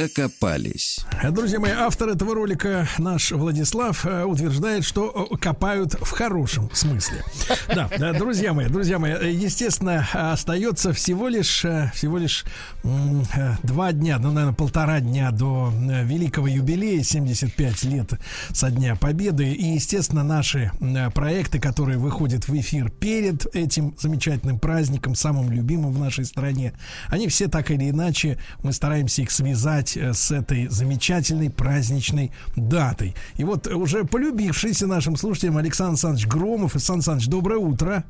Докопались. Друзья мои, автор этого ролика, наш Владислав, э, утверждает, что э, копают в хорошем смысле. Да, друзья мои, друзья мои, естественно, остается всего лишь, э, всего лишь два дня, ну, наверное, полтора дня до великого юбилея, 75 лет со Дня Победы. И, естественно, наши проекты, которые выходят в эфир перед этим замечательным праздником, самым любимым в нашей стране, они все так или иначе, мы стараемся их связать с этой замечательной праздничной датой. И вот уже полюбившийся нашим слушателям Александр Александрович Громов. Александр Александрович, доброе утро.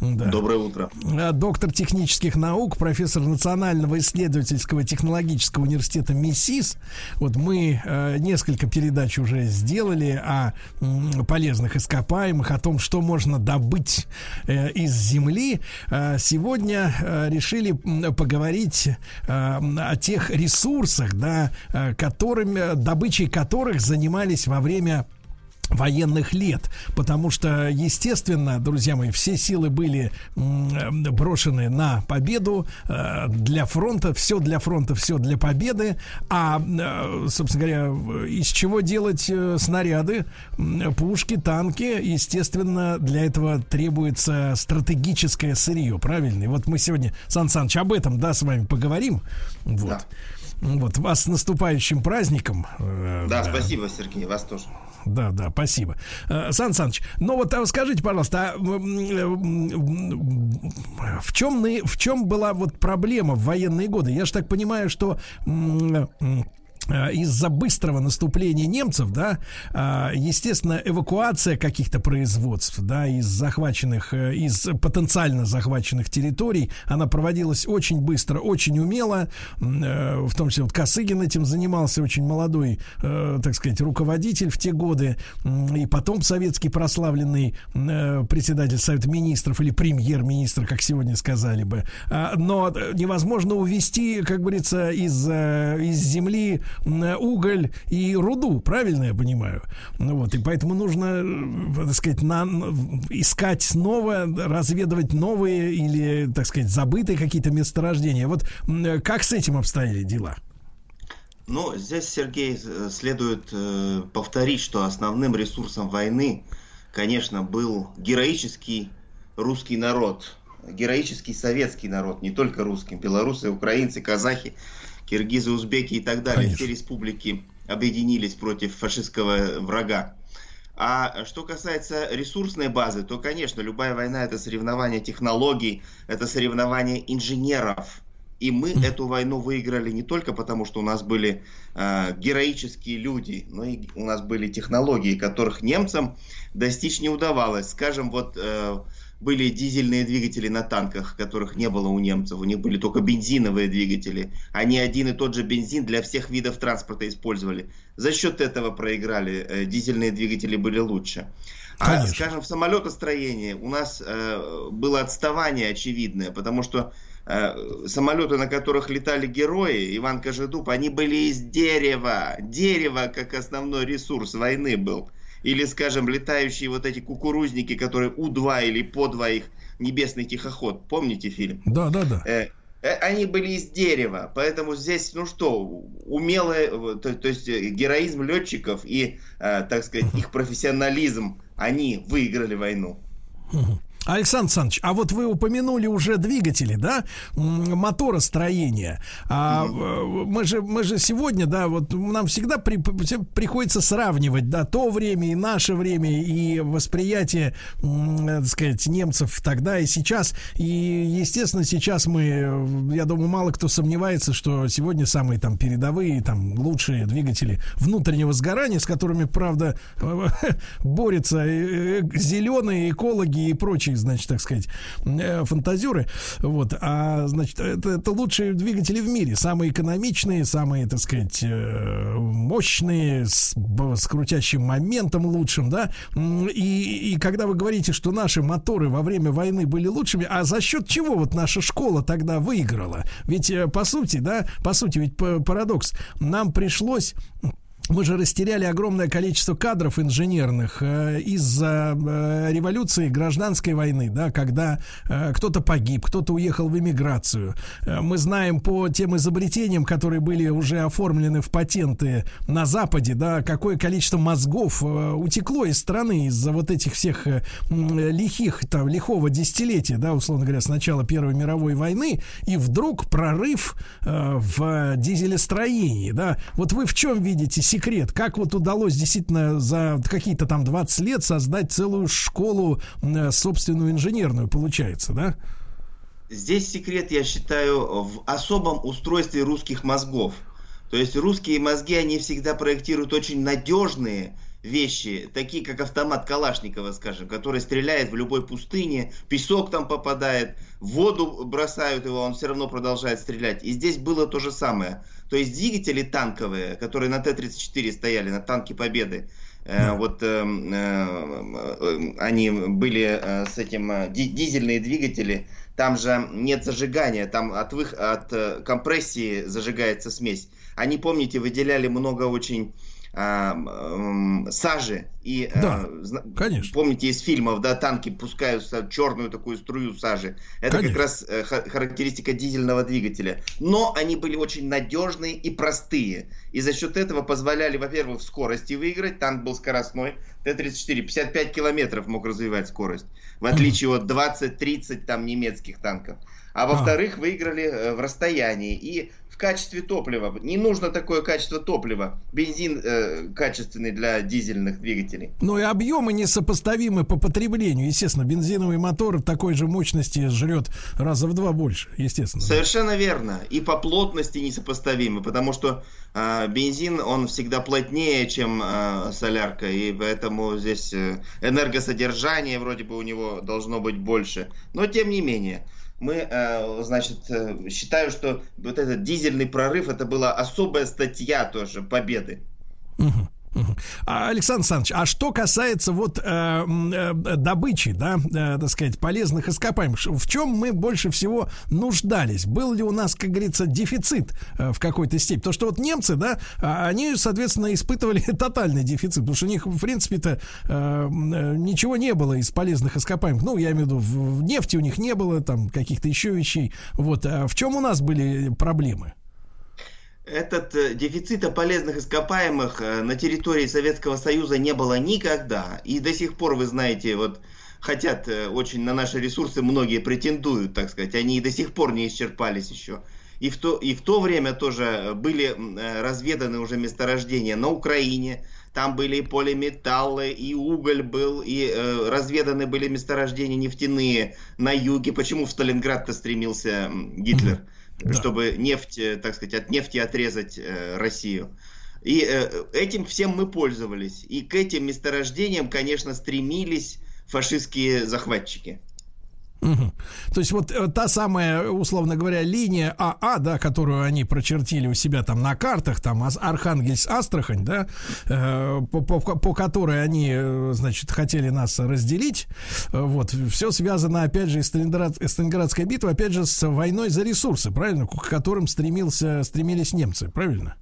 Да. Доброе утро. А, доктор технических наук, профессор Национального исследовательского технологического университета МИСИС. Вот мы э, несколько передач уже сделали о м, полезных ископаемых, о том, что можно добыть э, из земли. Э, сегодня э, решили поговорить э, о тех ресурсах, да, э, которыми, добычей которых занимались во время военных лет, потому что, естественно, друзья мои, все силы были брошены на победу э, для фронта, все для фронта, все для победы, а, э, собственно говоря, из чего делать э, снаряды, пушки, танки, естественно, для этого требуется стратегическое сырье, правильно? И вот мы сегодня, Сан Саныч, об этом, да, с вами поговорим. Вот. Да. Вот, вас с наступающим праздником. Да, да, спасибо, Сергей, вас тоже да, да, спасибо. Э, Сан Саныч, ну вот а скажите, пожалуйста, а в чем, в чем была вот проблема в военные годы? Я же так понимаю, что Э, из-за быстрого наступления немцев, да, э, естественно, эвакуация каких-то производств, да, из захваченных, э, из потенциально захваченных территорий, она проводилась очень быстро, очень умело, в том числе вот Косыгин этим занимался, очень молодой, так сказать, руководитель в те годы, и потом советский прославленный председатель Совета Министров или премьер-министр, как сегодня сказали бы, но невозможно увести, как говорится, из, из земли уголь и руду, правильно я понимаю? Ну вот, и поэтому нужно, э, так сказать, на, искать снова, разведывать новые или, так сказать, забытые какие-то месторождения. Вот как с этим обстояли дела? Ну, здесь, Сергей, следует э, повторить, что основным ресурсом войны, конечно, был героический русский народ, героический советский народ, не только русский, белорусы, украинцы, казахи, киргизы, узбеки и так далее, Конечно. все республики объединились против фашистского врага. А что касается ресурсной базы, то, конечно, любая война это соревнование технологий, это соревнование инженеров. И мы эту войну выиграли не только потому, что у нас были э, героические люди, но и у нас были технологии, которых немцам достичь не удавалось. Скажем, вот э, были дизельные двигатели на танках, которых не было у немцев. У них были только бензиновые двигатели. Они один и тот же бензин для всех видов транспорта использовали. За счет этого проиграли. Э, дизельные двигатели были лучше. А, Конечно. А, скажем, в самолетостроении у нас э, было отставание очевидное, потому что э, самолеты, на которых летали герои, Иван Кожедуб, они были из дерева. Дерево как основной ресурс войны был. Или, скажем, летающие вот эти кукурузники, которые У-2 или по 2 их небесный тихоход. Помните фильм? Да, да, да. Э, э, они были из дерева, поэтому здесь, ну что, умелое, то, то есть э, героизм летчиков и, э, так сказать, их профессионализм, они выиграли войну. Александр Александрович, а вот вы упомянули уже двигатели, да, моторостроение. А mm-hmm. мы же мы же сегодня, да, вот нам всегда при, приходится сравнивать, да, то время и наше время и восприятие, так сказать, немцев тогда и сейчас. И естественно сейчас мы, я думаю, мало кто сомневается, что сегодня самые там передовые, там лучшие двигатели внутреннего сгорания, с которыми, правда, борются зеленые экологи и прочие прочие, значит, так сказать, э, фантазеры. Вот, а, значит, это, это лучшие двигатели в мире, самые экономичные, самые, так сказать, э, мощные, с, с крутящим моментом лучшим, да. И, и когда вы говорите, что наши моторы во время войны были лучшими, а за счет чего вот наша школа тогда выиграла? Ведь, э, по сути, да, по сути, ведь парадокс, нам пришлось мы же растеряли огромное количество кадров инженерных э, из-за э, революции гражданской войны, да, когда э, кто-то погиб, кто-то уехал в эмиграцию. Э, мы знаем по тем изобретениям, которые были уже оформлены в патенты на Западе, да, какое количество мозгов э, утекло из страны из-за вот этих всех э, лихих, там, лихого десятилетия, да, условно говоря, с начала Первой мировой войны, и вдруг прорыв э, в дизелестроении, да. Вот вы в чем видите секрет? Как вот удалось действительно за какие-то там 20 лет создать целую школу собственную инженерную, получается, да? Здесь секрет, я считаю, в особом устройстве русских мозгов. То есть русские мозги, они всегда проектируют очень надежные вещи, такие как автомат Калашникова, скажем, который стреляет в любой пустыне, песок там попадает, в воду бросают его, он все равно продолжает стрелять. И здесь было то же самое. То есть двигатели танковые, которые на Т-34 стояли, на танке Победы, э, вот э, э, они были э, с этим э, дизельные двигатели, там же нет зажигания, там от, вых, от э, компрессии зажигается смесь. Они, помните, выделяли много очень э, сажи. И, да, э, конечно. Помните из фильмов, да, танки пускают черную такую струю сажи. Это конечно. как раз э, характеристика дизельного двигателя. Но они были очень надежные и простые. И за счет этого позволяли, во-первых, в скорости выиграть. Танк был скоростной. Т-34 55 километров мог развивать скорость. В отличие от 20-30 там немецких танков. А во-вторых, выиграли э, в расстоянии. И качестве топлива. Не нужно такое качество топлива. Бензин э, качественный для дизельных двигателей. Ну и объемы несопоставимы по потреблению. Естественно, бензиновый мотор такой же мощности жрет раза в два больше, естественно. Совершенно верно. И по плотности несопоставимы, потому что э, бензин, он всегда плотнее, чем э, солярка, и поэтому здесь э, энергосодержание вроде бы у него должно быть больше. Но тем не менее мы, э, значит, э, считаю, что вот этот дизельный прорыв, это была особая статья тоже победы. Угу. А, Александр Александрович, а что касается вот э, э, добычи, да, э, так сказать, полезных ископаемых, в чем мы больше всего нуждались? Был ли у нас, как говорится, дефицит э, в какой-то степени? Потому что вот немцы, да, а, они, соответственно, испытывали тотальный дефицит, потому что у них, в принципе-то, э, э, ничего не было из полезных ископаемых. Ну, я имею в виду, в, в нефти у них не было, там, каких-то еще вещей. Вот, а в чем у нас были проблемы? Этот э, дефицита полезных ископаемых э, на территории Советского Союза не было никогда. И до сих пор, вы знаете, вот хотят э, очень на наши ресурсы, многие претендуют, так сказать, они и до сих пор не исчерпались еще. И в то, и в то время тоже были разведаны уже месторождения на Украине, там были и полиметаллы, и уголь был, и э, разведаны были месторождения нефтяные на юге. Почему в Сталинград-то стремился Гитлер? Mm-hmm да. чтобы нефть, э, так сказать, от нефти отрезать э, Россию. И э, этим всем мы пользовались. И к этим месторождениям, конечно, стремились фашистские захватчики. Угу. То есть вот э, та самая, условно говоря, линия АА, да, которую они прочертили у себя там на картах, там Архангельск, Астрахань, да, э, по, по, по которой они, э, значит, хотели нас разделить, э, вот, все связано, опять же, Сталинград, Сталинградской битвы, опять же, с войной за ресурсы, правильно, к которым стремился, стремились немцы, правильно?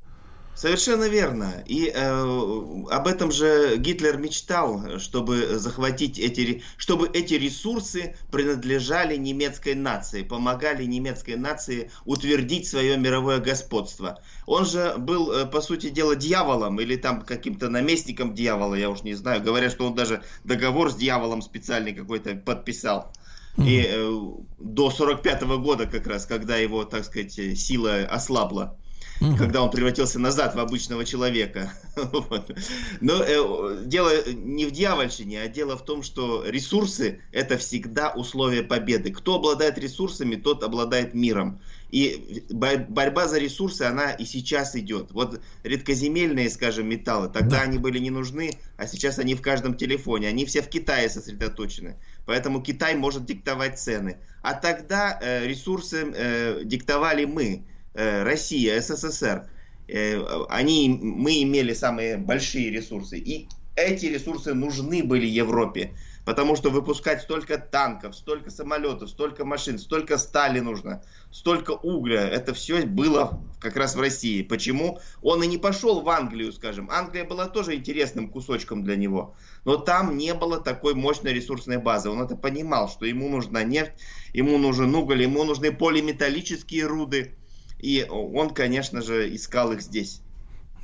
Совершенно верно. И э, об этом же Гитлер мечтал, чтобы захватить эти, чтобы эти ресурсы принадлежали немецкой нации, помогали немецкой нации утвердить свое мировое господство. Он же был, э, по сути дела, дьяволом или там каким-то наместником дьявола, я уж не знаю. Говорят, что он даже договор с дьяволом специальный какой-то подписал. И э, до 45 -го года как раз, когда его, так сказать, сила ослабла угу. когда он превратился назад в обычного человека. Но э, дело не в дьявольщине, а дело в том, что ресурсы – это всегда условие победы. Кто обладает ресурсами, тот обладает миром. И борьба за ресурсы, она и сейчас идет. Вот редкоземельные, скажем, металлы, тогда да. они были не нужны, а сейчас они в каждом телефоне. Они все в Китае сосредоточены. Поэтому Китай может диктовать цены. А тогда э, ресурсы э, диктовали мы, Россия, СССР. Э, они, мы имели самые большие ресурсы. И эти ресурсы нужны были Европе. Потому что выпускать столько танков, столько самолетов, столько машин, столько стали нужно, столько угля, это все было как раз в России. Почему? Он и не пошел в Англию, скажем. Англия была тоже интересным кусочком для него. Но там не было такой мощной ресурсной базы. Он это понимал, что ему нужна нефть, ему нужен уголь, ему нужны полиметаллические руды. И он, конечно же, искал их здесь.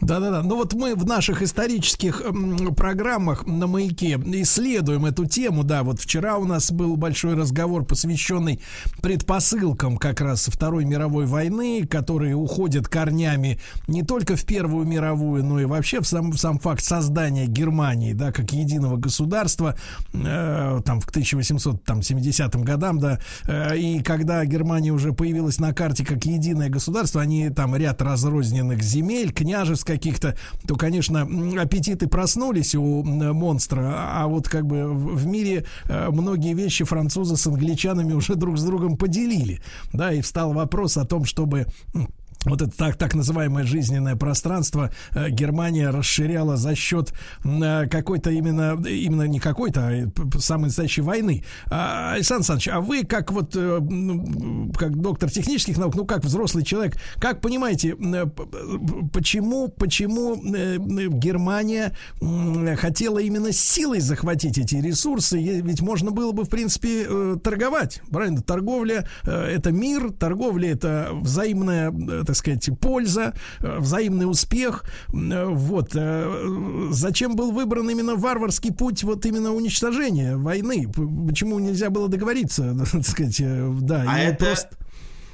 Да-да-да. Ну вот мы в наших исторических программах на маяке исследуем эту тему. Да, вот вчера у нас был большой разговор, посвященный предпосылкам как раз Второй мировой войны, которые уходят корнями не только в Первую мировую, но и вообще в сам, в сам факт создания Германии, да, как единого государства, э, там, к 1870 годам, да, э, и когда Германия уже появилась на карте как единое государство, они там ряд разрозненных земель, княжеств, каких-то, то, конечно, аппетиты проснулись у монстра, а вот как бы в мире э, многие вещи французы с англичанами уже друг с другом поделили, да, и встал вопрос о том, чтобы вот это так, так называемое жизненное пространство э, Германия расширяла за счет э, какой-то именно, именно не какой-то, а самой настоящей войны. А, Александр Александрович, а вы как вот, э, ну, как доктор технических наук, ну как взрослый человек, как понимаете, почему, почему Германия хотела именно силой захватить эти ресурсы? Ведь можно было бы, в принципе, торговать, правильно? Торговля – это мир, торговля – это взаимная, так сказать, польза, э, взаимный успех. Э, вот. Э, зачем был выбран именно варварский путь вот именно уничтожения войны? Почему нельзя было договориться, так сказать, да, а это... просто...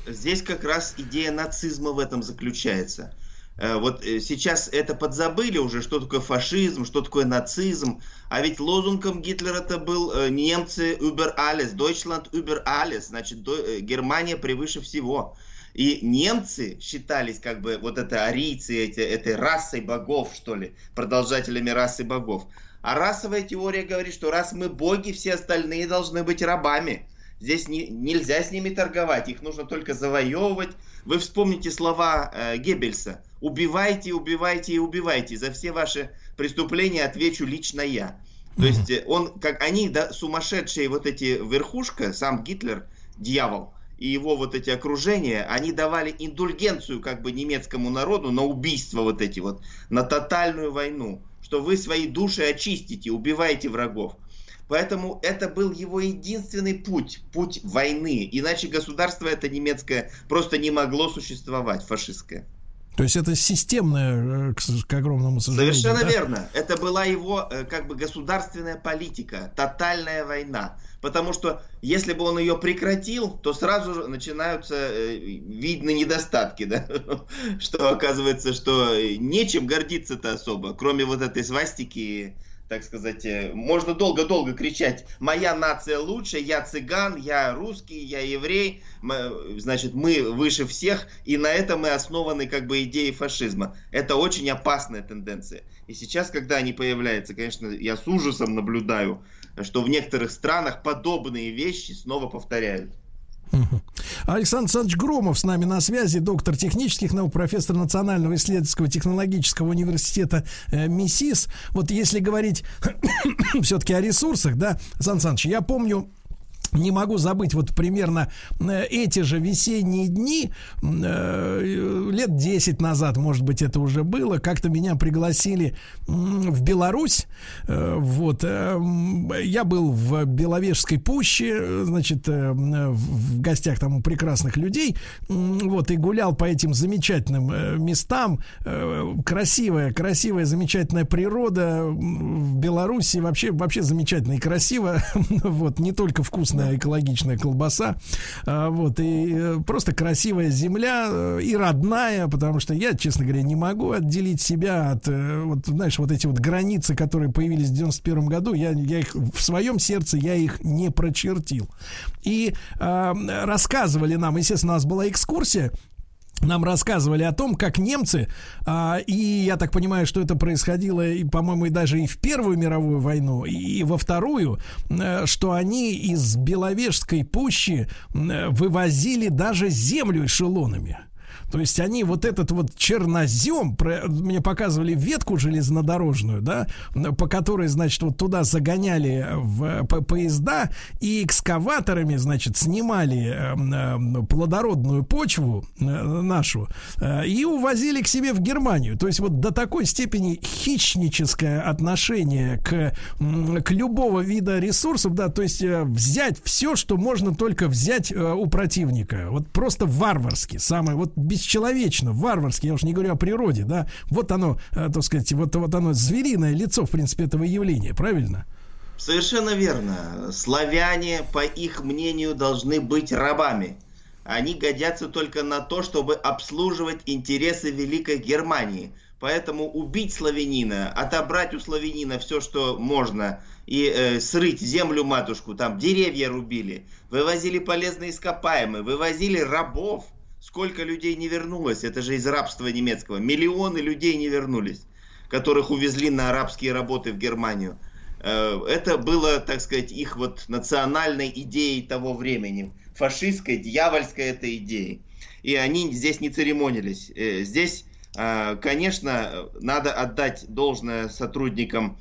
Здесь как раз идея нацизма в этом заключается. Вот сейчас это подзабыли уже, что такое фашизм, что такое нацизм. А ведь лозунгом Гитлера это был немцы über alles, Deutschland über alles, значит, Германия превыше всего. И немцы считались как бы вот это арийцы, эти, этой расой богов, что ли, продолжателями расы богов. А расовая теория говорит, что раз мы боги, все остальные должны быть рабами. Здесь не, нельзя с ними торговать, их нужно только завоевывать. Вы вспомните слова э, Геббельса. Убивайте, убивайте и убивайте. За все ваши преступления отвечу лично я. То есть э, он, как они, да, сумасшедшие вот эти верхушка, сам Гитлер, дьявол, и его вот эти окружения, они давали индульгенцию как бы немецкому народу на убийство вот эти вот, на тотальную войну, что вы свои души очистите, убиваете врагов. Поэтому это был его единственный путь, путь войны. Иначе государство это немецкое просто не могло существовать, фашистское. То есть это системное, э, к, к огромному сожалению. Совершенно да? верно. Это была его э, как бы государственная политика, тотальная война. Потому что если бы он ее прекратил, то сразу же начинаются э, видны недостатки, да? что оказывается, что нечем гордиться-то особо, кроме вот этой свастики так сказать, э, можно долго-долго кричать, моя нация лучше, я цыган, я русский, я еврей, значит, мы выше всех, и на этом мы основаны как бы идеи фашизма. Это очень опасная тенденция. И сейчас, когда они появляются, конечно, я с ужасом наблюдаю, что в некоторых странах подобные вещи снова повторяют. Александр Александрович Громов с нами на связи, доктор технических наук, профессор Национального исследовательского технологического университета э, МИСИС. Вот если говорить все-таки о ресурсах, да, Александр Александрович, я помню, не могу забыть вот примерно э, эти же весенние дни, э, лет 10 назад, может быть, это уже было, как-то меня пригласили в Беларусь, э, вот, я был в Беловежской пуще, значит, в гостях там у прекрасных людей, вот, и гулял по этим замечательным местам, красивая, красивая, замечательная природа в Беларуси, вообще, вообще замечательно и красиво, вот, не только вкусно вкусная экологичная колбаса. А, вот, и э, просто красивая земля э, и родная, потому что я, честно говоря, не могу отделить себя от, э, вот, знаешь, вот эти вот границы, которые появились в 91 году, я, я их в своем сердце, я их не прочертил. И э, рассказывали нам, естественно, у нас была экскурсия, нам рассказывали о том, как немцы, а, и я так понимаю, что это происходило, и, по-моему, и даже и в Первую мировую войну, и во Вторую, э, что они из Беловежской пущи э, вывозили даже землю эшелонами. То есть они вот этот вот чернозем, про, мне показывали ветку железнодорожную, да, по которой, значит, вот туда загоняли в по, поезда и экскаваторами, значит, снимали э, э, плодородную почву э, нашу э, и увозили к себе в Германию. То есть вот до такой степени хищническое отношение к, к любого вида ресурсов, да, то есть э, взять все, что можно только взять э, у противника. Вот просто варварски, самое вот без бесчеловечно, варварски, я уж не говорю о природе, да, вот оно, э, так сказать, вот, вот оно звериное лицо, в принципе, этого явления, правильно? Совершенно верно. Славяне, по их мнению, должны быть рабами. Они годятся только на то, чтобы обслуживать интересы Великой Германии. Поэтому убить славянина, отобрать у славянина все, что можно, и э, срыть землю матушку, там деревья рубили, вывозили полезные ископаемые, вывозили рабов – Сколько людей не вернулось? Это же из рабства немецкого. Миллионы людей не вернулись, которых увезли на арабские работы в Германию. Э, это было, так сказать, их вот национальной идеей того времени. Фашистской, дьявольской этой идеей. И они здесь не церемонились. Э, здесь, э, конечно, надо отдать должное сотрудникам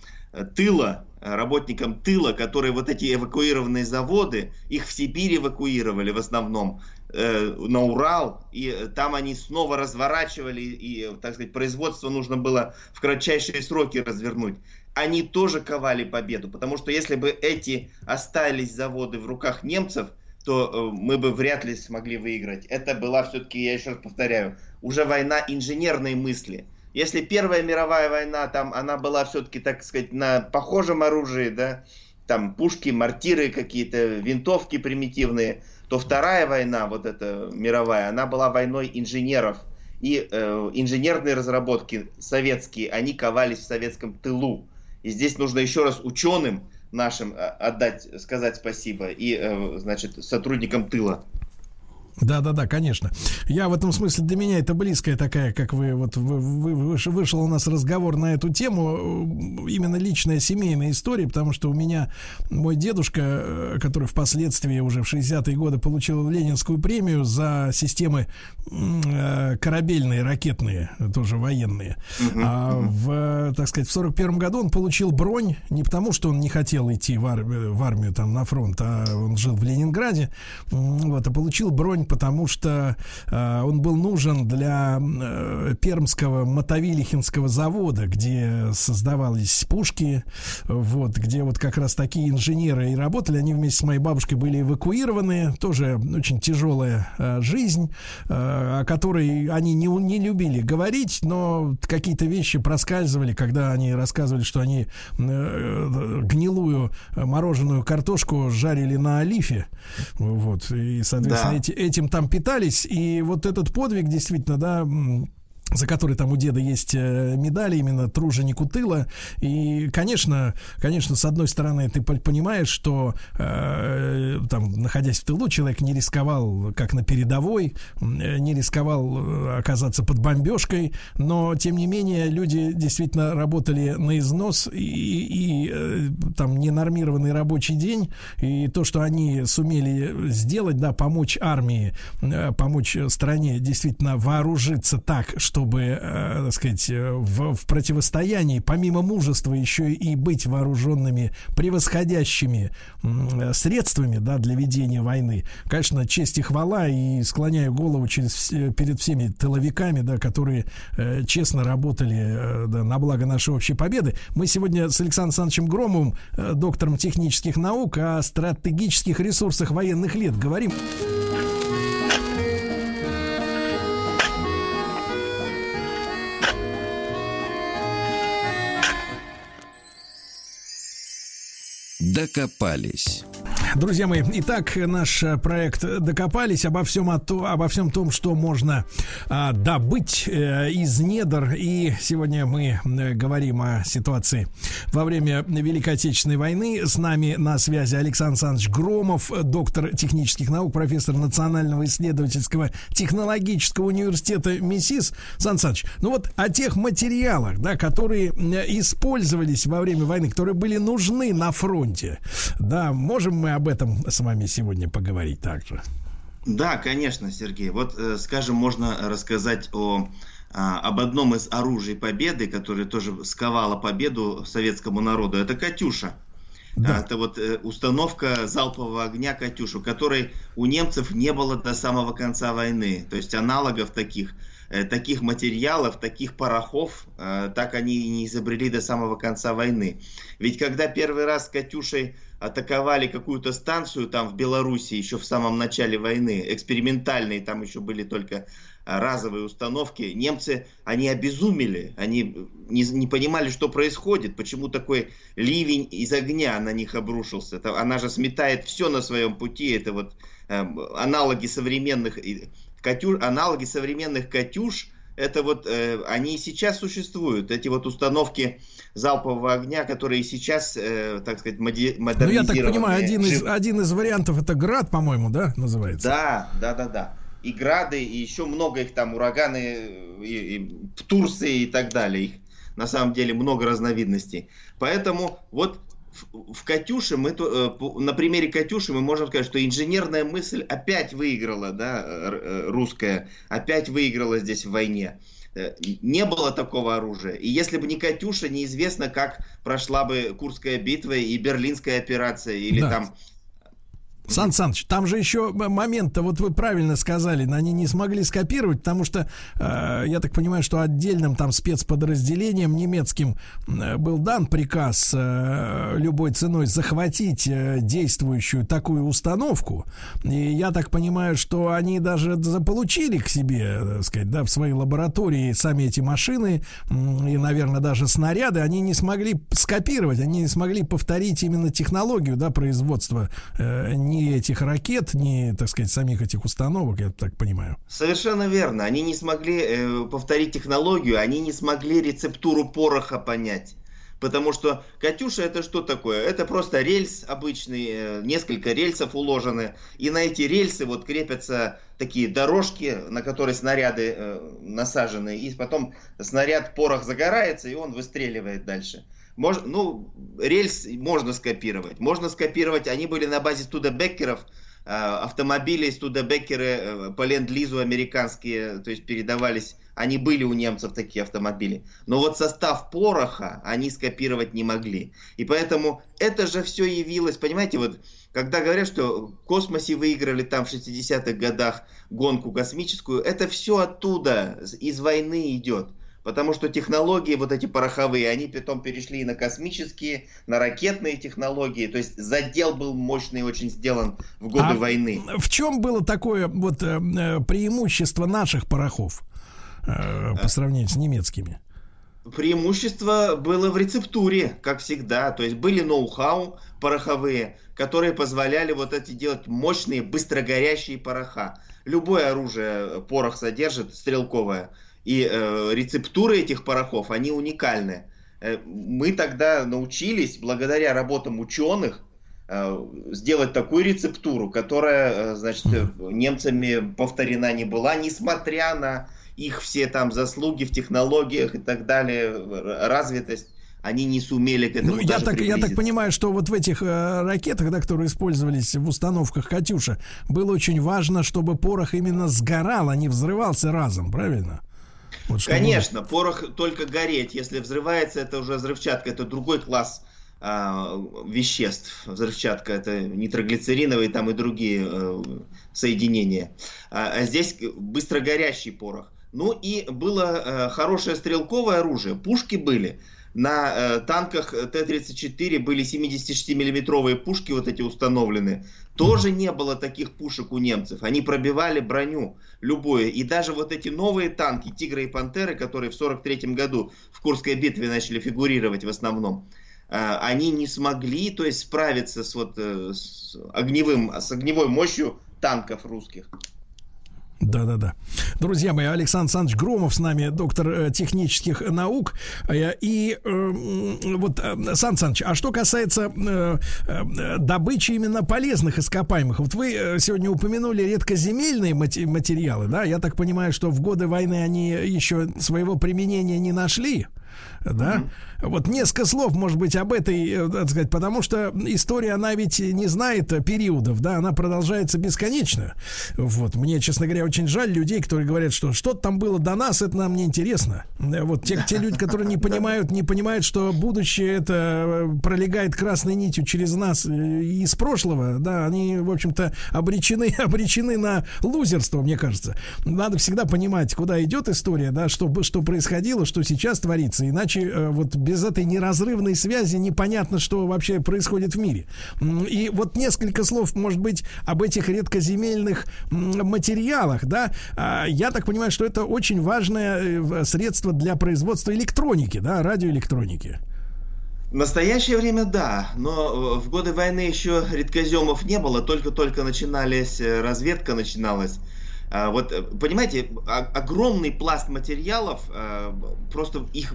тыла, работникам тыла, которые вот эти эвакуированные заводы, их в Сибирь эвакуировали в основном, Э, на Урал, и там они снова разворачивали, и, так сказать, производство нужно было в кратчайшие сроки развернуть. Они тоже ковали победу, потому что если бы эти остались заводы в руках немцев, то э, мы бы вряд ли смогли выиграть. Это была все-таки, я еще раз повторяю, уже война инженерной мысли. Если Первая мировая война, там она была все-таки, так сказать, на похожем оружии, да, там пушки, мортиры какие-то, винтовки примитивные, то Вторая война, вот эта мировая, она была войной инженеров. И э, инженерные разработки советские, они ковались в советском тылу. И здесь нужно еще раз ученым нашим э, отдать, сказать спасибо и, э, значит, сотрудникам тыла. Да, да, да, конечно. Я в этом смысле для меня это близкая такая, как вы вот вы, вы, вышел у нас разговор на эту тему, именно личная семейная история, потому что у меня мой дедушка, э, который впоследствии уже в 60-е годы получил Ленинскую премию за системы э, корабельные, ракетные, тоже военные. А в, так сказать, в 41 году он получил бронь не потому, что он не хотел идти в армию, в армию там на фронт, а он жил в Ленинграде, вот, а получил бронь потому что э, он был нужен для э, Пермского мотовилихинского завода, где создавались пушки, вот, где вот как раз такие инженеры и работали. Они вместе с моей бабушкой были эвакуированы. Тоже очень тяжелая э, жизнь, э, о которой они не, не любили говорить, но какие-то вещи проскальзывали, когда они рассказывали, что они э, гнилую мороженую картошку жарили на олифе. Вот, и, соответственно, да. эти этим там питались, и вот этот подвиг действительно, да, за который там у деда есть э, медали именно труженику тыла. И, конечно, конечно, с одной стороны, ты понимаешь, что э, там, находясь в тылу, человек не рисковал, как на передовой, э, не рисковал э, оказаться под бомбежкой, но, тем не менее, люди действительно работали на износ, и, и э, там ненормированный рабочий день, и то, что они сумели сделать, да, помочь армии, э, помочь стране действительно вооружиться так, что чтобы, э, так сказать, э, в, в противостоянии, помимо мужества, еще и быть вооруженными превосходящими средствами да, для ведения войны. Конечно, честь и хвала, и склоняю голову через, перед всеми тыловиками, да, которые э, честно работали да, на благо нашей общей победы. Мы сегодня с Александром Александровичем Громовым, доктором технических наук, о стратегических ресурсах военных лет говорим. Докопались. Друзья мои, итак, наш проект «Докопались» обо всем, о то, обо всем том, что можно а, добыть а, из недр. И сегодня мы а, говорим о ситуации во время Великой Отечественной войны. С нами на связи Александр Александрович Громов, доктор технических наук, профессор Национального исследовательского технологического университета МИСИС. Сан Саныч, ну вот о тех материалах, да, которые использовались во время войны, которые были нужны на фронте. Да, можем мы об этом с вами сегодня поговорить также? Да, конечно, Сергей. Вот, э, скажем, можно рассказать о а, об одном из оружий победы, которое тоже сковало победу советскому народу. Это «Катюша». Да. Это вот э, установка залпового огня «Катюшу», которой у немцев не было до самого конца войны. То есть аналогов таких Э, таких материалов, таких порохов, э, так они и не изобрели до самого конца войны. Ведь когда первый раз с «Катюшей» атаковали какую-то станцию там в Беларуси еще в самом начале войны, экспериментальные, там еще были только разовые установки, немцы, они обезумели, они не, не понимали, что происходит, почему такой ливень из огня на них обрушился. Это, она же сметает все на своем пути, это вот э, аналоги современных Катюш, аналоги современных «Катюш», это вот э, они и сейчас существуют, эти вот установки залпового огня, которые сейчас, э, так сказать, моди- модернизированы. Ну, я так понимаю, один из, один из вариантов это «Град», по-моему, да, называется? Да, да, да, да. И «Грады», и еще много их там, ураганы, и, и в Турции и так далее. Их на самом деле много разновидностей. Поэтому вот в Катюше мы э, на примере Катюши мы можем сказать, что инженерная мысль опять выиграла, да, э, русская, опять выиграла здесь в войне. Э, не было такого оружия. И если бы не Катюша, неизвестно, как прошла бы Курская битва и Берлинская операция, или да. там Сан Саныч, там же еще момент-то, вот вы правильно сказали, они не смогли скопировать, потому что, э, я так понимаю, что отдельным там спецподразделением немецким э, был дан приказ э, любой ценой захватить э, действующую такую установку. И я так понимаю, что они даже заполучили к себе, так сказать, да, в своей лаборатории сами эти машины и, наверное, даже снаряды, они не смогли скопировать, они не смогли повторить именно технологию, да, производства э, не ни этих ракет, ни, так сказать, самих этих установок, я так понимаю. Совершенно верно. Они не смогли э, повторить технологию, они не смогли рецептуру пороха понять. Потому что Катюша это что такое? Это просто рельс обычный, э, несколько рельсов уложены. И на эти рельсы вот крепятся такие дорожки, на которые снаряды э, насажены. И потом снаряд порох загорается, и он выстреливает дальше. Мож, ну, рельс можно скопировать. Можно скопировать, они были на базе Студебеккеров, э, автомобили Студебеккеры э, по ленд-лизу американские, то есть передавались, они были у немцев такие автомобили. Но вот состав пороха они скопировать не могли. И поэтому это же все явилось, понимаете, вот когда говорят, что в космосе выиграли там в 60-х годах гонку космическую, это все оттуда, из войны идет. Потому что технологии вот эти пороховые, они потом перешли и на космические, на ракетные технологии. То есть задел был мощный очень сделан в годы а войны. В чем было такое вот э, э преимущество наших порохов э, по сравнению с немецкими? Преимущество было в рецептуре, как всегда. То есть были ноу-хау пороховые, которые позволяли вот эти делать мощные, быстрогорящие пороха. Любое оружие порох содержит, стрелковое и э, рецептуры этих порохов, они уникальны. Э, мы тогда научились, благодаря работам ученых, э, сделать такую рецептуру, которая, э, значит, немцами повторена не была, несмотря на их все там заслуги в технологиях и так далее, развитость они не сумели к этому ну, я так, я так понимаю, что вот в этих э, ракетах, да, которые использовались в установках «Катюша», было очень важно, чтобы порох именно сгорал, а не взрывался разом, правильно? Вот Конечно, порох только гореть. Если взрывается, это уже взрывчатка, это другой класс а, веществ. Взрывчатка это нитроглицериновые там и другие а, соединения. А, а здесь быстро горящий порох. Ну и было а, хорошее стрелковое оружие, пушки были. На э, танках Т-34 были 76-миллиметровые пушки вот эти установлены. Тоже не было таких пушек у немцев. Они пробивали броню любую. И даже вот эти новые танки, Тигры и Пантеры, которые в 43 году в Курской битве начали фигурировать в основном, они не смогли, то есть справиться с вот с огневым, с огневой мощью танков русских. Да-да-да. Друзья мои, Александр Александрович Громов с нами, доктор э, технических наук. Э, и э, вот, Сан Саныч, а что касается э, э, добычи именно полезных ископаемых, вот вы э, сегодня упомянули редкоземельные материалы, да? Я так понимаю, что в годы войны они еще своего применения не нашли да? Mm-hmm. Вот несколько слов, может быть, об этой, э, так сказать, потому что история, она ведь не знает периодов, да, она продолжается бесконечно. Вот, мне, честно говоря, очень жаль людей, которые говорят, что что-то там было до нас, это нам не интересно. Вот те, те люди, которые не понимают, не понимают, что будущее это э, пролегает красной нитью через нас э, из прошлого, да, они, в общем-то, обречены, обречены на лузерство, мне кажется. Надо всегда понимать, куда идет история, да, что, что происходило, что сейчас творится, иначе вот без этой неразрывной связи непонятно, что вообще происходит в мире. И вот несколько слов, может быть, об этих редкоземельных материалах, да. А, я так понимаю, что это очень важное э, средство для производства электроники, да, радиоэлектроники. В настоящее время да, но в годы войны еще редкоземов не было, только-только начинались, э, разведка начиналась. А, вот, э, понимаете, огромный пласт материалов, просто их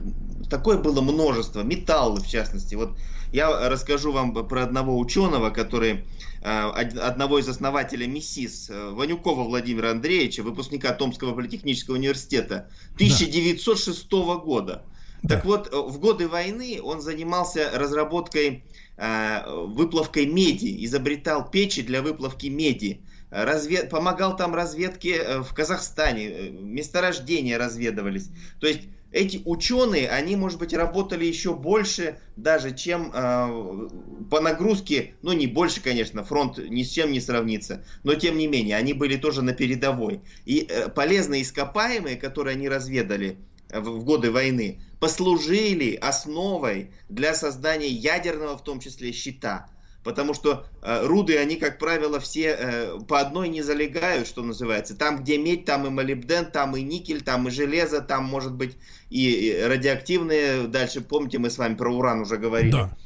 такое было множество, металлы в частности. Вот я расскажу вам про одного ученого, который э, одного из основателей МИСИС, э, Ванюкова Владимира Андреевича, выпускника Томского политехнического университета 1906 да. года. Да. Так вот, э, в годы войны он занимался разработкой, выплавкой меди, изобретал печи для выплавки меди развед... помогал там разведке в Казахстане, месторождения разведывались. То есть эти ученые, они, может быть, работали еще больше, даже чем э, по нагрузке, ну не больше, конечно, фронт ни с чем не сравнится, но тем не менее, они были тоже на передовой. И э, полезные ископаемые, которые они разведали в, в годы войны, послужили основой для создания ядерного, в том числе, щита потому что э, руды, они, как правило, все э, по одной не залегают, что называется. Там, где медь, там и молибден, там и никель, там и железо, там, может быть, и, и радиоактивные. Дальше, помните, мы с вами про уран уже говорили. Да.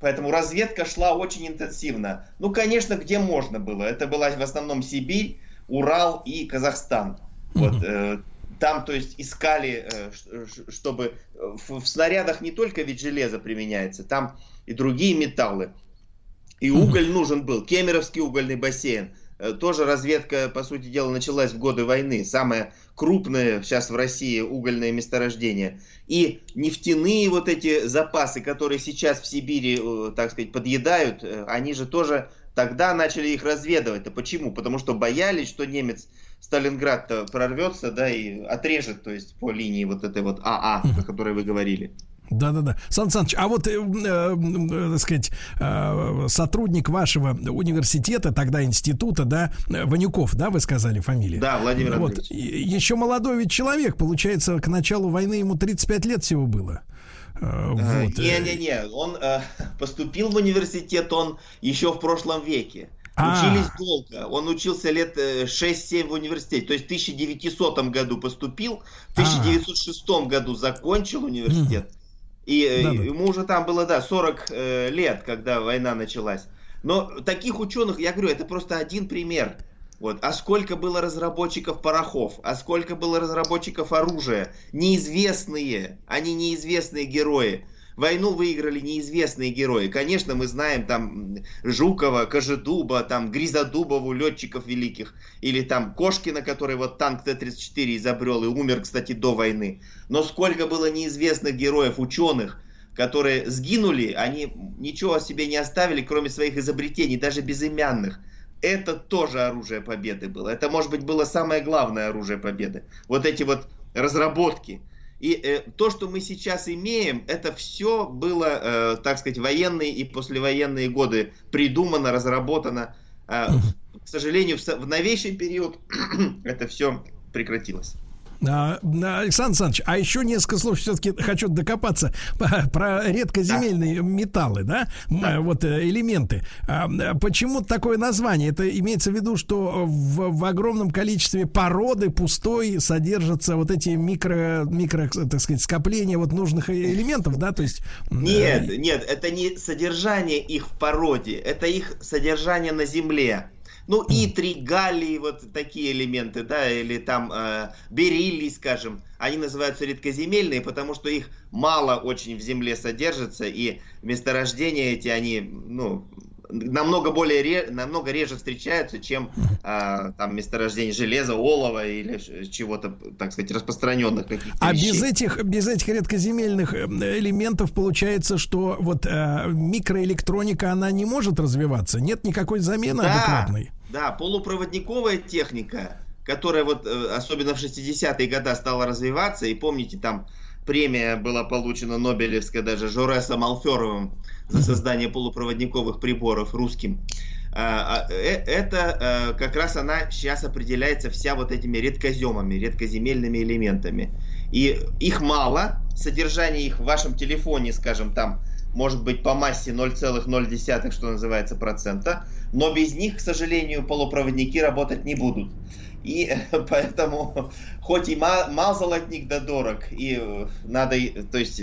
Поэтому разведка шла очень интенсивно. Ну, конечно, где можно было. Это была в основном Сибирь, Урал и Казахстан. Вот, э, там, то есть, искали, э, чтобы в, в снарядах не только ведь железо применяется, там и другие металлы. И уголь нужен был. Кемеровский угольный бассейн. Э, тоже разведка, по сути дела, началась в годы войны. Самое крупное сейчас в России угольное месторождение. И нефтяные вот эти запасы, которые сейчас в Сибири, э, так сказать, подъедают, э, они же тоже тогда начали их разведывать. А почему? Потому что боялись, что немец Сталинград прорвется, да, и отрежет, то есть по линии вот этой вот АА, о которой вы говорили. Да-да-да. Сан Саныч, а вот, э, э, так сказать, э, сотрудник вашего университета, тогда института, да, Ванюков, да, вы сказали фамилию? Да, Владимир Вот, еще молодой ведь человек, получается, к началу войны ему 35 лет всего было. Э, вот. Не-не-не, он э, поступил в университет, он еще в прошлом веке. А. Учились долго. Он учился лет 6-7 в университете. То есть в 1900 году поступил, в 1906 а. году закончил университет. И да, ему уже там было, да, 40 э, лет, когда война началась. Но таких ученых, я говорю, это просто один пример. Вот. А сколько было разработчиков порохов, а сколько было разработчиков оружия, неизвестные, они неизвестные герои. Войну выиграли неизвестные герои. Конечно, мы знаем там Жукова, Кожедуба, там Гризодубову, летчиков великих. Или там Кошкина, который вот танк Т-34 изобрел и умер, кстати, до войны. Но сколько было неизвестных героев, ученых, которые сгинули, они ничего о себе не оставили, кроме своих изобретений, даже безымянных. Это тоже оружие победы было. Это, может быть, было самое главное оружие победы. Вот эти вот разработки – и э, то, что мы сейчас имеем, это все было, э, так сказать, военные и послевоенные годы придумано, разработано. Э, к сожалению, в, в новейший период это все прекратилось. А, Александр Александрович, а еще несколько слов все-таки хочу докопаться про редкоземельные да. металлы, да? да, вот э, элементы. А, почему такое название? Это имеется в виду, что в, в огромном количестве породы пустой содержатся вот эти микро, микро, так сказать, скопления вот нужных элементов, да? То есть... Нет, нет, это не содержание их в породе, это их содержание на земле. Ну, итри, галлий, вот такие элементы, да, или там э, бериллий, скажем, они называются редкоземельные, потому что их мало очень в земле содержится, и месторождения эти, они, ну, намного более намного реже встречаются, чем а, там месторождение железа, олова или чего-то, так сказать, распространенных каких-то. А вещей. без этих без этих редкоземельных э, элементов получается, что вот а, микроэлектроника она не может развиваться, нет никакой замены да, адекватной. Да, полупроводниковая техника, которая вот э, особенно в 60-е годы стала развиваться, и помните там премия была получена Нобелевская даже Жоресом Малферовым за создание полупроводниковых приборов русским. А, а, э, это э, как раз она сейчас определяется вся вот этими редкоземами, редкоземельными элементами. И их мало, содержание их в вашем телефоне, скажем, там может быть по массе 0,0, что называется, процента, но без них, к сожалению, полупроводники работать не будут. И поэтому, хоть и мал, золотник да дорог, и э, надо, то есть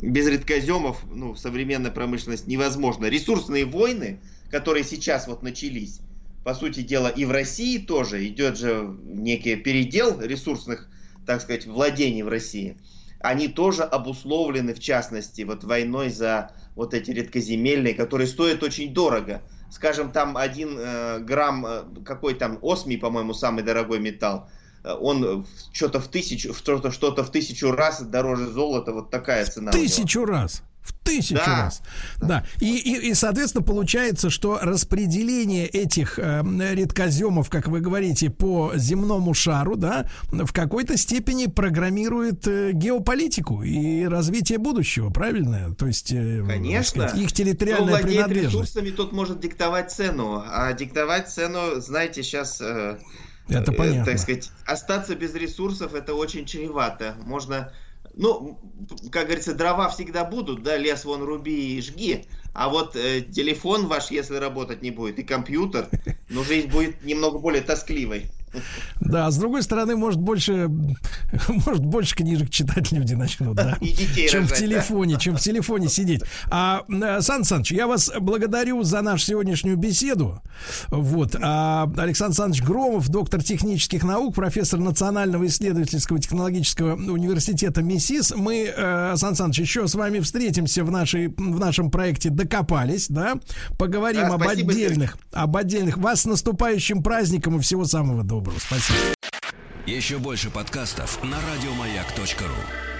без редкоземов ну, современная промышленность невозможна. Ресурсные войны, которые сейчас вот начались, по сути дела, и в России тоже идет же некий передел ресурсных, так сказать, владений в России. Они тоже обусловлены, в частности, вот войной за вот эти редкоземельные, которые стоят очень дорого. Скажем, там один э, грамм, э, какой там, осмий, по-моему, самый дорогой металл, он что-то в тысячу, что-то, что-то в тысячу раз дороже золота, вот такая цена. В тысячу раз. В тысячу да. раз. Да. И, и, и, соответственно, получается, что распределение этих э, редкоземов, как вы говорите, по земному шару, да, в какой-то степени программирует э, геополитику и развитие будущего, правильно? То есть, э, Конечно. Сказать, их территориальная Кто принадлежность. ресурсами, тот может диктовать цену. А диктовать цену, знаете, сейчас... Э, это э, понятно. Так сказать, остаться без ресурсов это очень чревато. Можно, ну, как говорится, дрова всегда будут, да, лес вон руби и жги, а вот э, телефон ваш, если работать не будет, и компьютер, ну, жизнь будет немного более тоскливой. Да, с другой стороны, может больше, может больше книжек читать люди начнут, да, чем рожать, в телефоне, да? чем в телефоне сидеть. А э, Сан Саныч, я вас благодарю за нашу сегодняшнюю беседу. Вот, а Александр Саныч Громов, доктор технических наук, профессор Национального исследовательского технологического университета МИСИС. Мы, э, Сан Саныч, еще с вами встретимся в нашей в нашем проекте "Докопались", да, поговорим да, об отдельных, Сергей. об отдельных. Вас с наступающим праздником и всего самого доброго доброго. Спасибо. Еще больше подкастов на радиомаяк.ру